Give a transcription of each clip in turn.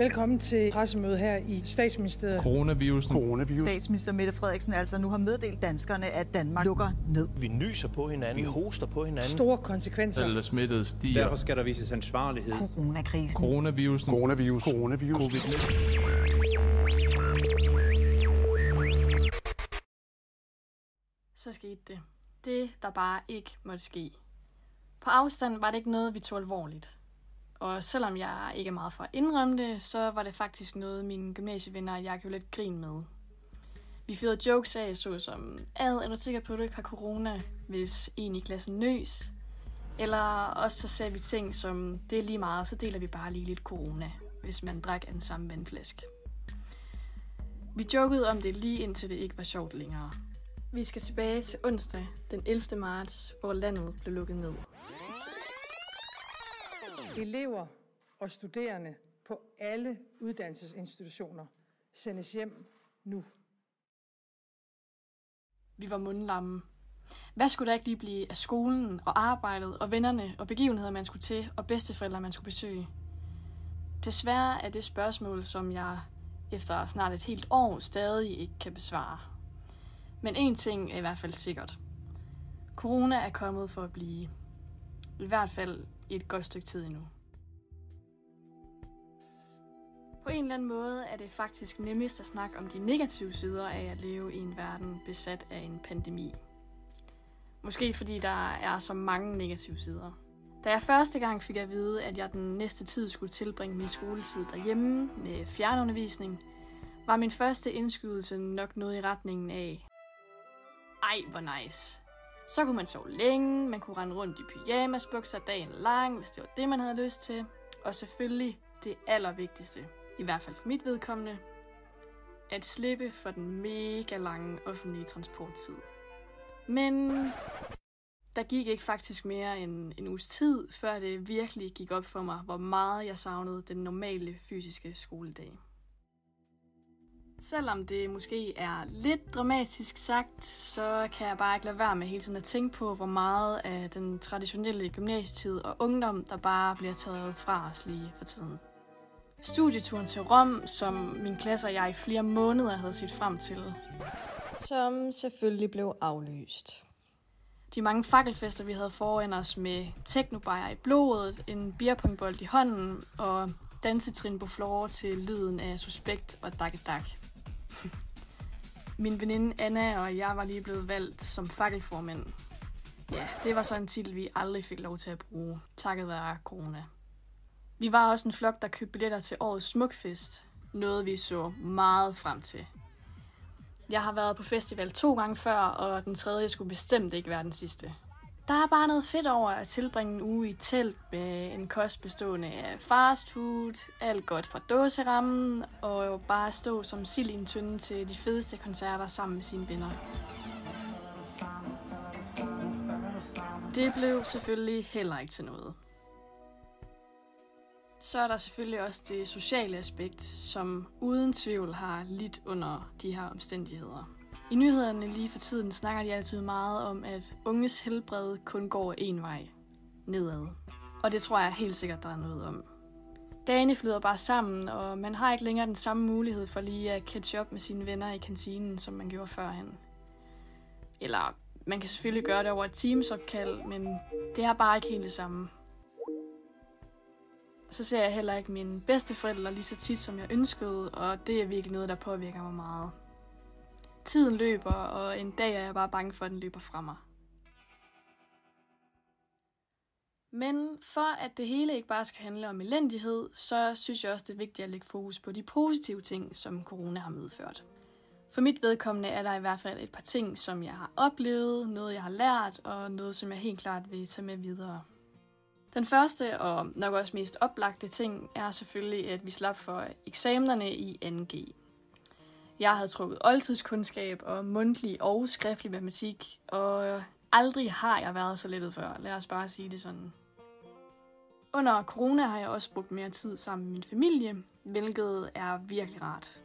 Velkommen til pressemødet her i statsministeriet. Coronavirusen. Coronavirus. Statsminister Mette Frederiksen altså nu har meddelt danskerne, at Danmark lukker ned. Vi nyser på hinanden. Vi hoster på hinanden. Store konsekvenser. Eller smittet stiger. Derfor skal der vises ansvarlighed. Coronakrisen. Coronavirusen. Coronavirus. Coronavirus. Covid-19. Så skete det. Det, der bare ikke måtte ske. På afstand var det ikke noget, vi tog alvorligt. Og selvom jeg ikke er meget for at indrømme det, så var det faktisk noget, mine gymnasievenner og jeg gjorde lidt grin med. Vi fyrede jokes af, såsom, ad, er du sikker på, at du ikke har corona, hvis en i klassen nøs? Eller også så sagde vi ting som, det er lige meget, så deler vi bare lige lidt corona, hvis man drak af den samme vandflæsk. Vi jokede om det lige indtil det ikke var sjovt længere. Vi skal tilbage til onsdag den 11. marts, hvor landet blev lukket ned. Elever og studerende på alle uddannelsesinstitutioner sendes hjem nu. Vi var mundlamme. Hvad skulle der ikke lige blive af skolen og arbejdet og vennerne og begivenheder, man skulle til, og bedsteforældre, man skulle besøge? Desværre er det spørgsmål, som jeg efter snart et helt år stadig ikke kan besvare. Men en ting er i hvert fald sikkert. Corona er kommet for at blive. I hvert fald i et godt stykke tid endnu. På en eller anden måde er det faktisk nemmest at snakke om de negative sider af at leve i en verden besat af en pandemi. Måske fordi der er så mange negative sider. Da jeg første gang fik at vide, at jeg den næste tid skulle tilbringe min skoletid derhjemme med fjernundervisning, var min første indskydelse nok noget i retningen af, ej hvor nice. Så kunne man sove længe, man kunne rende rundt i pyjamasbukser dagen lang, hvis det var det, man havde lyst til. Og selvfølgelig det allervigtigste, i hvert fald for mit vedkommende, at slippe for den mega lange offentlige transporttid. Men der gik ikke faktisk mere end en uges tid, før det virkelig gik op for mig, hvor meget jeg savnede den normale fysiske skoledag. Selvom det måske er lidt dramatisk sagt, så kan jeg bare ikke lade være med hele tiden at tænke på, hvor meget af den traditionelle gymnasietid og ungdom, der bare bliver taget fra os lige for tiden. Studieturen til Rom, som min klasse og jeg i flere måneder havde set frem til, som selvfølgelig blev aflyst. De mange fakkelfester, vi havde foran os med teknobajer i blodet, en beerpongbold i hånden og dansetrin på floor til lyden af suspekt og dak Min veninde Anna og jeg var lige blevet valgt som fakkelformænd. Ja, det var så en titel, vi aldrig fik lov til at bruge, takket være corona. Vi var også en flok, der købte billetter til årets smukfest. Noget, vi så meget frem til. Jeg har været på festival to gange før, og den tredje skulle bestemt ikke være den sidste. Der er bare noget fedt over at tilbringe en uge i telt med en kost bestående af fast food, alt godt fra dåserammen, og bare stå som sild i en tynde til de fedeste koncerter sammen med sine venner. Det blev selvfølgelig heller ikke til noget. Så er der selvfølgelig også det sociale aspekt, som uden tvivl har lidt under de her omstændigheder. I nyhederne lige for tiden snakker de altid meget om, at unges helbred kun går en vej nedad. Og det tror jeg helt sikkert, der er noget om. Dagene flyder bare sammen, og man har ikke længere den samme mulighed for lige at catch up med sine venner i kantinen, som man gjorde førhen. Eller man kan selvfølgelig gøre det over et teamsopkald, men det er bare ikke helt det samme. Så ser jeg heller ikke mine bedsteforældre lige så tit, som jeg ønskede, og det er virkelig noget, der påvirker mig meget. Tiden løber, og en dag er jeg bare bange for, at den løber fra mig. Men for at det hele ikke bare skal handle om elendighed, så synes jeg også, det er vigtigt at lægge fokus på de positive ting, som corona har medført. For mit vedkommende er der i hvert fald et par ting, som jeg har oplevet, noget jeg har lært, og noget, som jeg helt klart vil tage med videre. Den første og nok også mest oplagte ting er selvfølgelig, at vi slap for eksamenerne i 2G. Jeg havde trukket oldtidskundskab og mundtlig og skriftlig matematik, og aldrig har jeg været så lettet før. Lad os bare sige det sådan. Under corona har jeg også brugt mere tid sammen med min familie, hvilket er virkelig rart.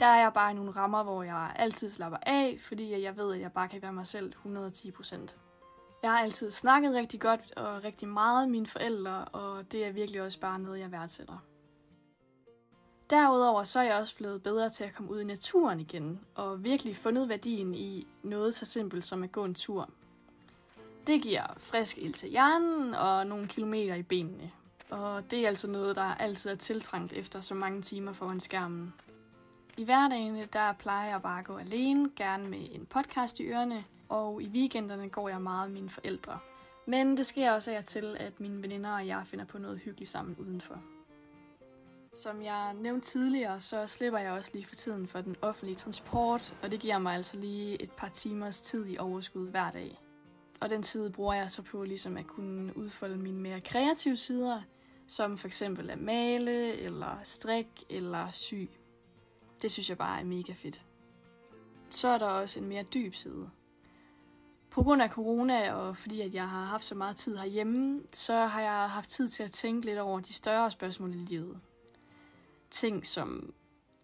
Der er jeg bare i nogle rammer, hvor jeg altid slapper af, fordi jeg ved, at jeg bare kan være mig selv 110%. Jeg har altid snakket rigtig godt og rigtig meget med mine forældre, og det er virkelig også bare noget, jeg værdsætter. Derudover så er jeg også blevet bedre til at komme ud i naturen igen, og virkelig fundet værdien i noget så simpelt som at gå en tur. Det giver frisk ild til hjernen og nogle kilometer i benene. Og det er altså noget, der altid er tiltrængt efter så mange timer foran skærmen. I hverdagen, der plejer jeg bare at gå alene, gerne med en podcast i ørerne, og i weekenderne går jeg meget med mine forældre. Men det sker også af til, at mine veninder og jeg finder på noget hyggeligt sammen udenfor. Som jeg nævnte tidligere, så slipper jeg også lige for tiden for den offentlige transport, og det giver mig altså lige et par timers tid i overskud hver dag. Og den tid bruger jeg så på ligesom at kunne udfolde mine mere kreative sider, som for eksempel at male, eller strik, eller sy. Det synes jeg bare er mega fedt. Så er der også en mere dyb side. På grund af corona, og fordi at jeg har haft så meget tid herhjemme, så har jeg haft tid til at tænke lidt over de større spørgsmål i livet. Ting som,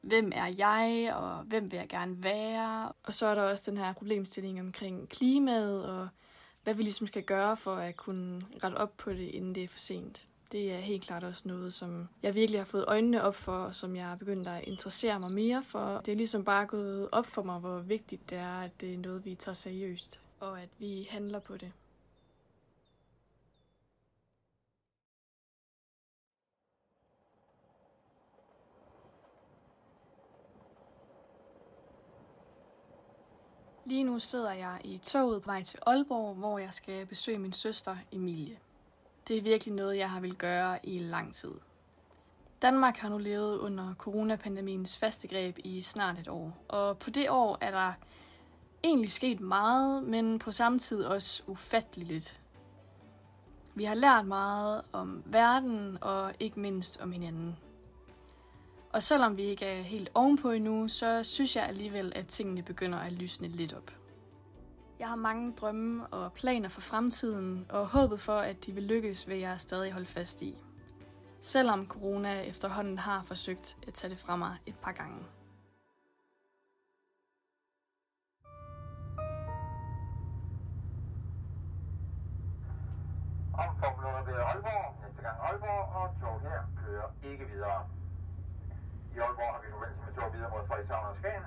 hvem er jeg, og hvem vil jeg gerne være? Og så er der også den her problemstilling omkring klimaet, og hvad vi ligesom skal gøre for at kunne rette op på det, inden det er for sent. Det er helt klart også noget, som jeg virkelig har fået øjnene op for, og som jeg er begyndt at interessere mig mere for. Det er ligesom bare gået op for mig, hvor vigtigt det er, at det er noget, vi tager seriøst, og at vi handler på det. Lige nu sidder jeg i toget på vej til Aalborg, hvor jeg skal besøge min søster Emilie. Det er virkelig noget, jeg har vil gøre i lang tid. Danmark har nu levet under coronapandemiens faste greb i snart et år, og på det år er der egentlig sket meget, men på samme tid også ufatteligt lidt. Vi har lært meget om verden og ikke mindst om hinanden. Og selvom vi ikke er helt ovenpå endnu, så synes jeg alligevel, at tingene begynder at lysne lidt op. Jeg har mange drømme og planer for fremtiden, og håbet for, at de vil lykkes, vil jeg stadig holde fast i. Selvom corona efterhånden har forsøgt at tage det fra mig et par gange. Omformuleret ved Aalborg, næste gang Aalborg, og tog her kører ikke videre. I Aalborg har vi forbindelse med tog videre mod Frederikshavn og Skagen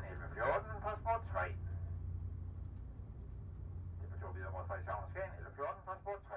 tog videre mod Frederikshavn Skagen eller 14 transport 3.